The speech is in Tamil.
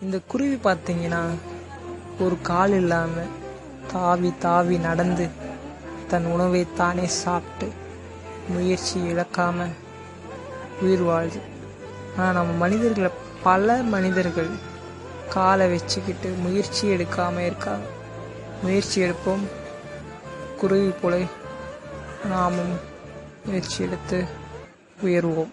இந்த குருவி பார்த்தீங்கன்னா ஒரு கால் இல்லாமல் தாவி தாவி நடந்து தன் உணவை தானே சாப்பிட்டு முயற்சி இழக்காம உயிர் வாழுது. ஆனால் நம்ம மனிதர்களை பல மனிதர்கள் காலை வச்சுக்கிட்டு முயற்சி எடுக்காம இருக்காங்க. முயற்சி எடுப்போம். குருவி போல நாமும் முயற்சி எடுத்து உயர்வோம்.